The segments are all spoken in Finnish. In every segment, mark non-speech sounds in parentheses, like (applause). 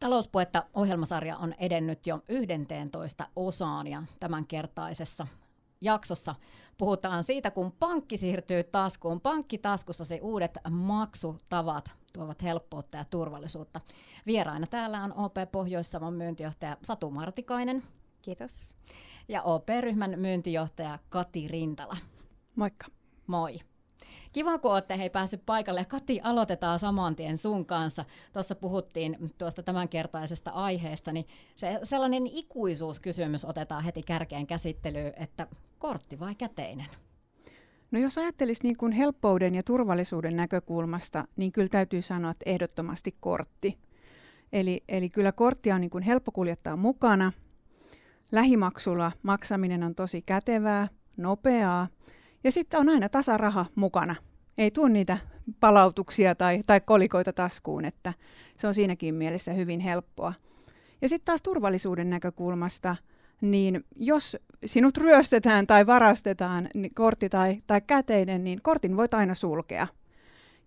Talouspuetta ohjelmasarja on edennyt jo 11 osaan ja tämänkertaisessa jaksossa puhutaan siitä, kun pankki siirtyy taskuun. se uudet maksutavat tuovat helppoutta ja turvallisuutta. Vieraina täällä on OP Pohjois-Savon myyntijohtaja Satu Martikainen. Kiitos. Ja OP-ryhmän myyntijohtaja Kati Rintala. Moikka. Moi. Kiva, kun olette hei päässyt paikalle. Kati, aloitetaan saman tien sun kanssa. Tuossa puhuttiin tuosta tämänkertaisesta aiheesta, niin se, sellainen ikuisuuskysymys otetaan heti kärkeen käsittelyyn, että kortti vai käteinen? No jos ajattelisi niin kuin helppouden ja turvallisuuden näkökulmasta, niin kyllä täytyy sanoa, että ehdottomasti kortti. Eli, eli kyllä korttia on niin kuin helppo kuljettaa mukana. Lähimaksulla maksaminen on tosi kätevää, nopeaa ja sitten on aina tasaraha mukana. Ei tule niitä palautuksia tai, tai kolikoita taskuun, että se on siinäkin mielessä hyvin helppoa. Ja sitten taas turvallisuuden näkökulmasta, niin jos sinut ryöstetään tai varastetaan niin kortti tai, tai käteinen, niin kortin voit aina sulkea.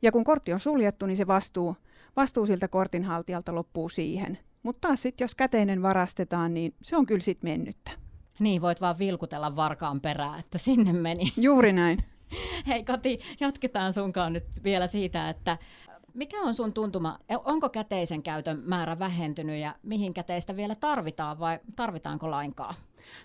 Ja kun kortti on suljettu, niin se vastuu, vastuu siltä kortinhaltijalta loppuu siihen. Mutta taas sitten, jos käteinen varastetaan, niin se on kyllä sitten mennyttä. Niin, voit vaan vilkutella varkaan perään, että sinne meni. Juuri näin. (laughs) Hei Kati, jatketaan sunkaan nyt vielä siitä, että mikä on sun tuntuma, onko käteisen käytön määrä vähentynyt ja mihin käteistä vielä tarvitaan vai tarvitaanko lainkaan?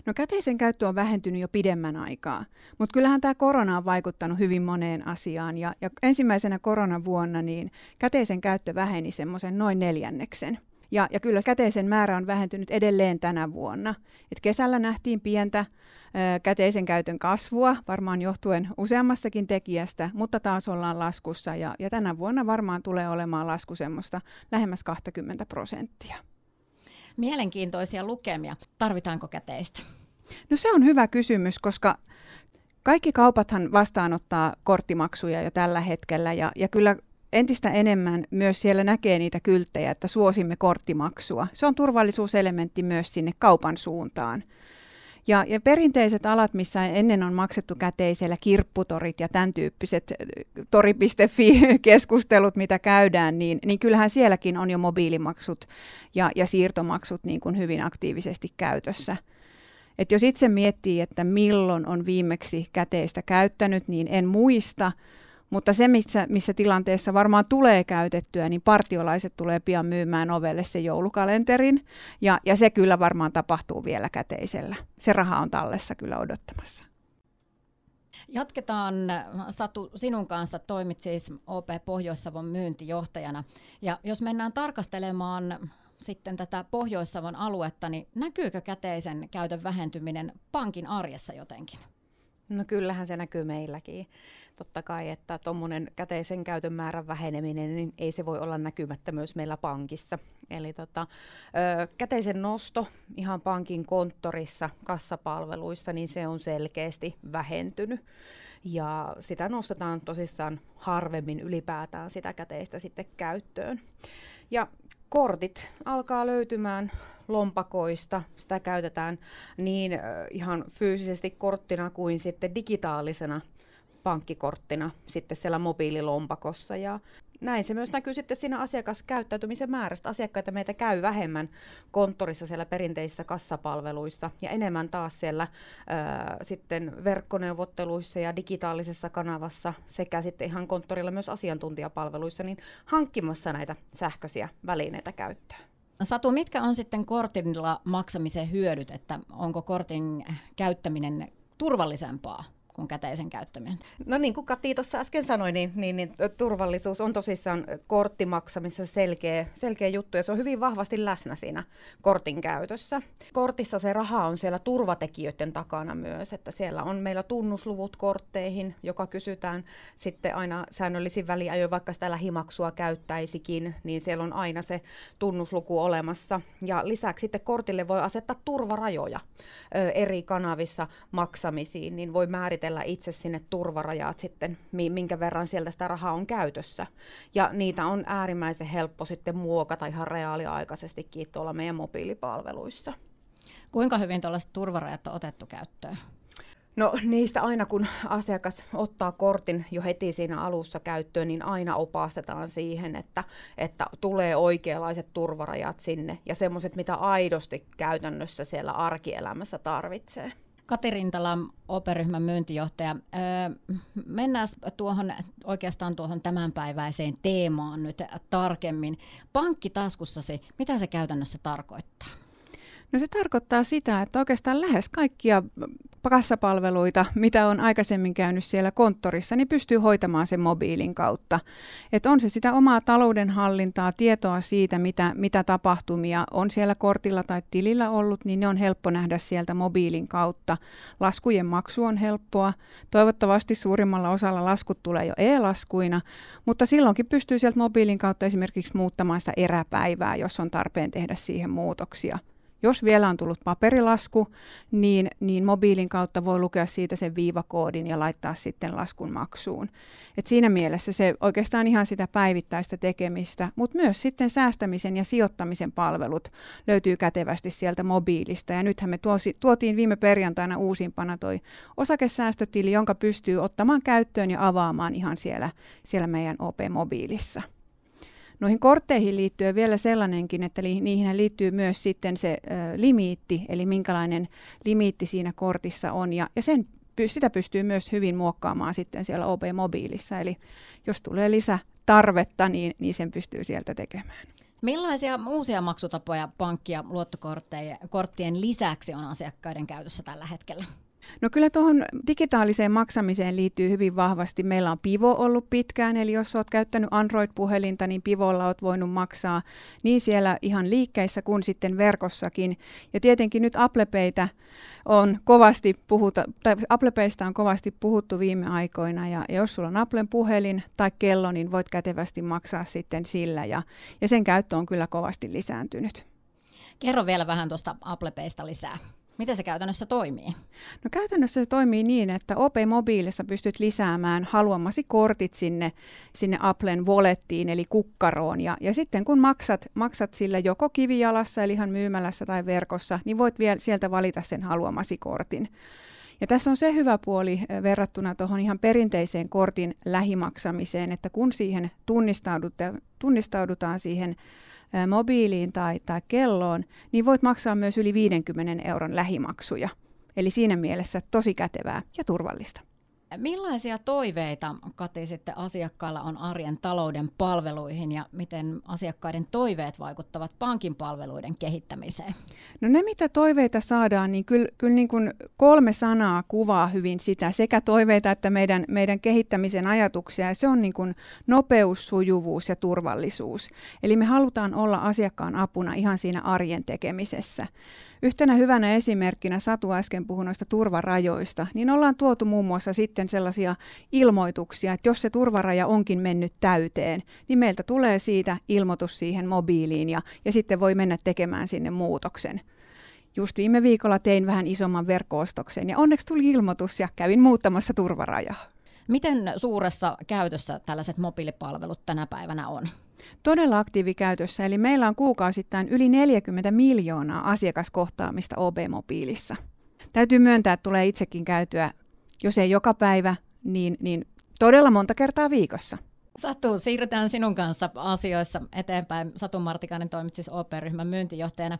No käteisen käyttö on vähentynyt jo pidemmän aikaa, mutta kyllähän tämä korona on vaikuttanut hyvin moneen asiaan ja, ja ensimmäisenä koronavuonna niin käteisen käyttö väheni semmoisen noin neljänneksen. Ja, ja kyllä käteisen määrä on vähentynyt edelleen tänä vuonna. Et kesällä nähtiin pientä ö, käteisen käytön kasvua, varmaan johtuen useammastakin tekijästä, mutta taas ollaan laskussa ja, ja tänä vuonna varmaan tulee olemaan lasku semmoista lähemmäs 20 prosenttia. Mielenkiintoisia lukemia. Tarvitaanko käteistä? No se on hyvä kysymys, koska kaikki kaupathan vastaanottaa korttimaksuja jo tällä hetkellä ja, ja kyllä entistä enemmän myös siellä näkee niitä kylttejä, että suosimme korttimaksua. Se on turvallisuuselementti myös sinne kaupan suuntaan. Ja, ja perinteiset alat, missä ennen on maksettu käteisellä, kirpputorit ja tämän tyyppiset tori.fi-keskustelut, mitä käydään, niin, niin kyllähän sielläkin on jo mobiilimaksut ja, ja siirtomaksut niin kuin hyvin aktiivisesti käytössä. Et jos itse miettii, että milloin on viimeksi käteistä käyttänyt, niin en muista – mutta se, missä, missä tilanteessa varmaan tulee käytettyä, niin partiolaiset tulee pian myymään ovelle se joulukalenterin. Ja, ja se kyllä varmaan tapahtuu vielä käteisellä. Se raha on tallessa kyllä odottamassa. Jatketaan, Satu, sinun kanssa toimit siis OP Pohjois-Savon myyntijohtajana. Ja jos mennään tarkastelemaan sitten tätä Pohjois-Savon aluetta, niin näkyykö käteisen käytön vähentyminen pankin arjessa jotenkin? No kyllähän se näkyy meilläkin. Totta kai, että tuommoinen käteisen käytön määrän väheneminen, niin ei se voi olla näkymättä myös meillä pankissa. Eli tota, ö, käteisen nosto ihan pankin konttorissa, kassapalveluissa, niin se on selkeästi vähentynyt. Ja sitä nostetaan tosissaan harvemmin ylipäätään sitä käteistä sitten käyttöön. Ja kortit alkaa löytymään lompakoista. Sitä käytetään niin ihan fyysisesti korttina kuin sitten digitaalisena pankkikorttina sitten siellä mobiililompakossa. Ja näin se myös näkyy sitten siinä asiakaskäyttäytymisen määrästä. Asiakkaita meitä käy vähemmän konttorissa siellä perinteisissä kassapalveluissa ja enemmän taas siellä ää, sitten verkkoneuvotteluissa ja digitaalisessa kanavassa sekä sitten ihan konttorilla myös asiantuntijapalveluissa niin hankkimassa näitä sähköisiä välineitä käyttöön. Satu, mitkä on sitten kortilla maksamisen hyödyt, että onko kortin käyttäminen turvallisempaa kuin käteisen käyttäminen? No niin kuin Kati tuossa äsken sanoi, niin, niin, niin turvallisuus on tosissaan korttimaksamissa selkeä, selkeä juttu ja se on hyvin vahvasti läsnä siinä kortin käytössä. Kortissa se raha on siellä turvatekijöiden takana myös, että siellä on meillä tunnusluvut kortteihin, joka kysytään sitten aina säännöllisin väliajoin, vaikka sitä lähimaksua käyttäisikin, niin siellä on aina se tunnusluku olemassa. Ja lisäksi sitten kortille voi asettaa turvarajoja ö, eri kanavissa maksamisiin, niin voi määritellä määritellä itse sinne turvarajat sitten, minkä verran sieltä sitä rahaa on käytössä. Ja niitä on äärimmäisen helppo sitten muokata ihan reaaliaikaisestikin tuolla meidän mobiilipalveluissa. Kuinka hyvin tuollaiset turvarajat on otettu käyttöön? No niistä aina kun asiakas ottaa kortin jo heti siinä alussa käyttöön, niin aina opastetaan siihen, että, että tulee oikeanlaiset turvarajat sinne ja semmoiset, mitä aidosti käytännössä siellä arkielämässä tarvitsee. Kati Rintala, operyhmän myyntijohtaja. mennään tuohon, oikeastaan tuohon tämänpäiväiseen teemaan nyt tarkemmin. Pankki taskussasi, mitä se käytännössä tarkoittaa? No se tarkoittaa sitä, että oikeastaan lähes kaikkia kassapalveluita, mitä on aikaisemmin käynyt siellä konttorissa, niin pystyy hoitamaan sen mobiilin kautta. Et on se sitä omaa taloudenhallintaa, tietoa siitä, mitä, mitä tapahtumia on siellä kortilla tai tilillä ollut, niin ne on helppo nähdä sieltä mobiilin kautta. Laskujen maksu on helppoa. Toivottavasti suurimmalla osalla laskut tulee jo e-laskuina, mutta silloinkin pystyy sieltä mobiilin kautta esimerkiksi muuttamaan sitä eräpäivää, jos on tarpeen tehdä siihen muutoksia. Jos vielä on tullut paperilasku, niin, niin mobiilin kautta voi lukea siitä sen viivakoodin ja laittaa sitten laskun maksuun. Et siinä mielessä se oikeastaan ihan sitä päivittäistä tekemistä, mutta myös sitten säästämisen ja sijoittamisen palvelut löytyy kätevästi sieltä mobiilista. Ja nythän me tuosi, tuotiin viime perjantaina uusimpana toi osakesäästötili, jonka pystyy ottamaan käyttöön ja avaamaan ihan siellä, siellä meidän OP-mobiilissa. Noihin kortteihin liittyy vielä sellainenkin, että li, niihin liittyy myös sitten se ö, limiitti, eli minkälainen limiitti siinä kortissa on, ja, ja sen, sitä pystyy myös hyvin muokkaamaan sitten siellä OP-mobiilissa, eli jos tulee lisätarvetta, niin, niin sen pystyy sieltä tekemään. Millaisia uusia maksutapoja pankki- ja luottokorttien lisäksi on asiakkaiden käytössä tällä hetkellä? No kyllä tuohon digitaaliseen maksamiseen liittyy hyvin vahvasti. Meillä on Pivo ollut pitkään, eli jos olet käyttänyt Android-puhelinta, niin Pivolla olet voinut maksaa niin siellä ihan liikkeissä kuin sitten verkossakin. Ja tietenkin nyt Apple Paytä on kovasti puhuta, tai Apple Paystä on kovasti puhuttu viime aikoina, ja jos sulla on Applen puhelin tai kello, niin voit kätevästi maksaa sitten sillä, ja, ja sen käyttö on kyllä kovasti lisääntynyt. Kerro vielä vähän tuosta Apple Paysta lisää. Miten se käytännössä toimii? No käytännössä se toimii niin, että OP Mobiilissa pystyt lisäämään haluamasi kortit sinne, sinne Applen wallettiin eli kukkaroon. Ja, ja sitten kun maksat, maksat sillä joko kivijalassa eli ihan myymälässä tai verkossa, niin voit vielä sieltä valita sen haluamasi kortin. Ja tässä on se hyvä puoli verrattuna tuohon ihan perinteiseen kortin lähimaksamiseen, että kun siihen tunnistaudutaan, tunnistaudutaan siihen mobiiliin tai, tai kelloon, niin voit maksaa myös yli 50 euron lähimaksuja. Eli siinä mielessä tosi kätevää ja turvallista. Millaisia toiveita, Kati, sitten asiakkailla on arjen talouden palveluihin ja miten asiakkaiden toiveet vaikuttavat pankin palveluiden kehittämiseen? No ne, mitä toiveita saadaan, niin kyllä, kyllä niin kuin kolme sanaa kuvaa hyvin sitä, sekä toiveita että meidän, meidän kehittämisen ajatuksia, ja se on niin kuin nopeus, sujuvuus ja turvallisuus. Eli me halutaan olla asiakkaan apuna ihan siinä arjen tekemisessä. Yhtenä hyvänä esimerkkinä Satu äsken puhui noista turvarajoista, niin ollaan tuotu muun muassa sitten sellaisia ilmoituksia, että jos se turvaraja onkin mennyt täyteen, niin meiltä tulee siitä ilmoitus siihen mobiiliin ja, ja sitten voi mennä tekemään sinne muutoksen. Just viime viikolla tein vähän isomman verkkoostoksen ja onneksi tuli ilmoitus ja kävin muuttamassa turvarajaa. Miten suuressa käytössä tällaiset mobiilipalvelut tänä päivänä on? Todella aktiivikäytössä, eli meillä on kuukausittain yli 40 miljoonaa asiakaskohtaamista OB-mobiilissa. Täytyy myöntää, että tulee itsekin käytyä, jos ei joka päivä, niin, niin todella monta kertaa viikossa. Satu, siirrytään sinun kanssa asioissa eteenpäin. Satu Martikainen toimit siis OP-ryhmän myyntijohtajana.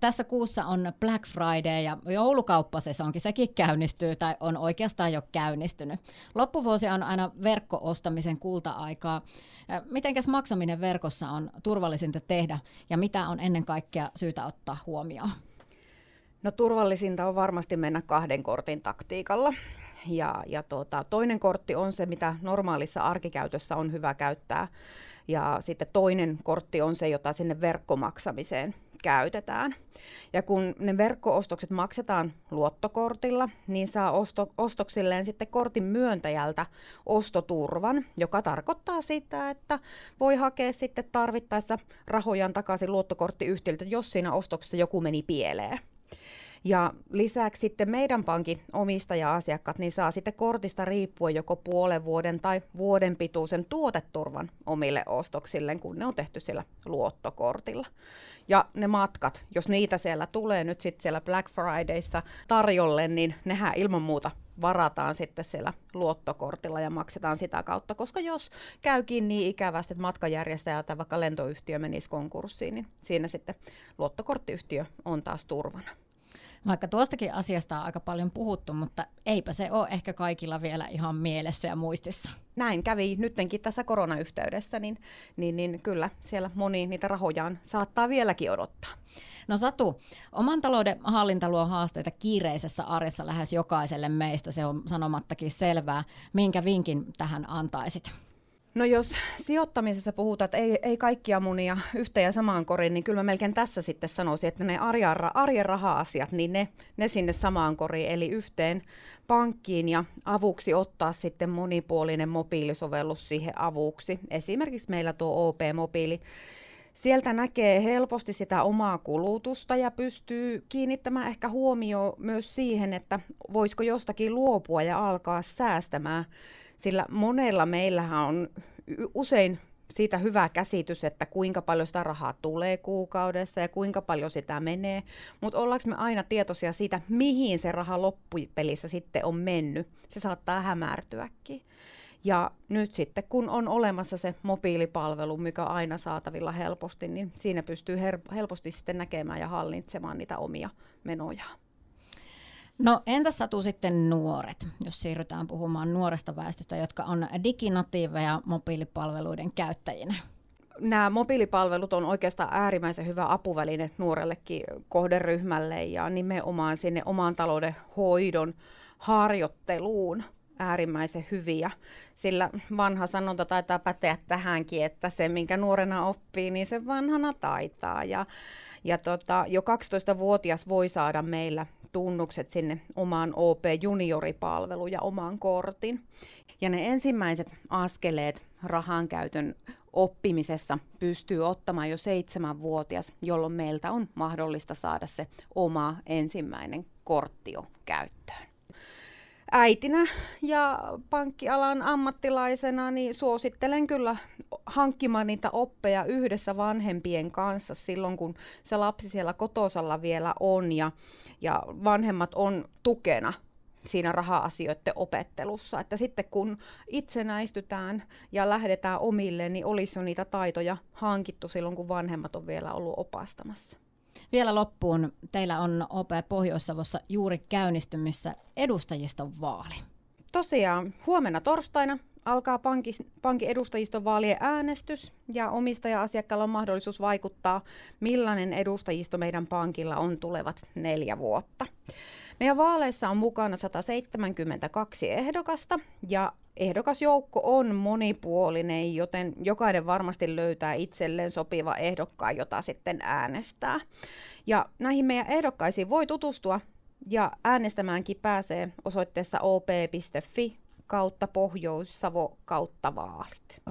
Tässä kuussa on Black Friday ja joulukauppasesonkin, sekin käynnistyy tai on oikeastaan jo käynnistynyt. Loppuvuosi on aina verkko-ostamisen kulta-aikaa. Mitenkäs maksaminen verkossa on turvallisinta tehdä ja mitä on ennen kaikkea syytä ottaa huomioon? No turvallisinta on varmasti mennä kahden kortin taktiikalla. Ja, ja tota, toinen kortti on se, mitä normaalissa arkikäytössä on hyvä käyttää. Ja sitten toinen kortti on se, jota sinne verkkomaksamiseen käytetään. Ja kun ne verkkoostokset maksetaan luottokortilla, niin saa osto, ostoksilleen sitten kortin myöntäjältä ostoturvan, joka tarkoittaa sitä, että voi hakea sitten tarvittaessa rahojaan takaisin luottokorttiyhtiöltä, jos siinä ostoksessa joku meni pieleen. Ja lisäksi sitten meidän pankin omistaja-asiakkaat niin saa sitten kortista riippuen joko puolen vuoden tai vuoden pituisen tuoteturvan omille ostoksille, kun ne on tehty siellä luottokortilla. Ja ne matkat, jos niitä siellä tulee nyt sitten siellä Black Fridayssa tarjolle, niin nehän ilman muuta varataan sitten siellä luottokortilla ja maksetaan sitä kautta, koska jos käykin niin ikävästi, että matkajärjestäjä tai vaikka lentoyhtiö menisi konkurssiin, niin siinä sitten luottokorttiyhtiö on taas turvana. Vaikka tuostakin asiasta on aika paljon puhuttu, mutta eipä se ole ehkä kaikilla vielä ihan mielessä ja muistissa. Näin kävi nyttenkin tässä koronayhteydessä, niin, niin, niin kyllä siellä moni niitä rahojaan saattaa vieläkin odottaa. No Satu, oman talouden hallinta luo haasteita kiireisessä arjessa lähes jokaiselle meistä, se on sanomattakin selvää. Minkä vinkin tähän antaisit? No jos sijoittamisessa puhutaan, että ei, ei kaikkia munia yhteen ja samaan koriin, niin kyllä mä melkein tässä sitten sanoisin, että ne arjen, arjen raha-asiat, niin ne, ne sinne samaan koriin, eli yhteen pankkiin ja avuksi ottaa sitten monipuolinen mobiilisovellus siihen avuksi. Esimerkiksi meillä tuo OP-mobiili, sieltä näkee helposti sitä omaa kulutusta ja pystyy kiinnittämään ehkä huomioon myös siihen, että voisiko jostakin luopua ja alkaa säästämään sillä monella meillähän on usein siitä hyvä käsitys, että kuinka paljon sitä rahaa tulee kuukaudessa ja kuinka paljon sitä menee, mutta ollaanko me aina tietoisia siitä, mihin se raha loppupelissä sitten on mennyt. Se saattaa hämärtyäkin. Ja nyt sitten, kun on olemassa se mobiilipalvelu, mikä on aina saatavilla helposti, niin siinä pystyy helposti sitten näkemään ja hallitsemaan niitä omia menojaan. No entäs Satu sitten nuoret, jos siirrytään puhumaan nuoresta väestöstä, jotka on diginatiiveja mobiilipalveluiden käyttäjinä? Nämä mobiilipalvelut on oikeastaan äärimmäisen hyvä apuväline nuorellekin kohderyhmälle ja nimenomaan sinne oman talouden hoidon harjoitteluun äärimmäisen hyviä, sillä vanha sanonta taitaa päteä tähänkin, että se minkä nuorena oppii, niin se vanhana taitaa. Ja, ja tota, jo 12-vuotias voi saada meillä tunnukset sinne omaan OP junioripalveluun ja omaan kortin. Ja ne ensimmäiset askeleet rahan käytön oppimisessa pystyy ottamaan jo seitsemänvuotias, jolloin meiltä on mahdollista saada se oma ensimmäinen kortti jo käyttöön äitinä ja pankkialan ammattilaisena niin suosittelen kyllä hankkimaan niitä oppeja yhdessä vanhempien kanssa silloin, kun se lapsi siellä kotosalla vielä on ja, ja vanhemmat on tukena siinä raha-asioiden opettelussa. Että sitten kun itsenäistytään ja lähdetään omille, niin olisi jo niitä taitoja hankittu silloin, kun vanhemmat on vielä ollut opastamassa. Vielä loppuun, teillä on OP Pohjois-Savossa juuri käynnistymissä edustajiston vaali. Tosiaan, huomenna torstaina alkaa pankin, pankin edustajiston vaalien äänestys ja omistaja-asiakkaalla on mahdollisuus vaikuttaa, millainen edustajisto meidän pankilla on tulevat neljä vuotta. Meidän vaaleissa on mukana 172 ehdokasta ja ehdokasjoukko on monipuolinen, joten jokainen varmasti löytää itselleen sopiva ehdokkaan, jota sitten äänestää. Ja näihin meidän ehdokkaisiin voi tutustua ja äänestämäänkin pääsee osoitteessa op.fi kautta Pohjois-Savo kautta vaalit.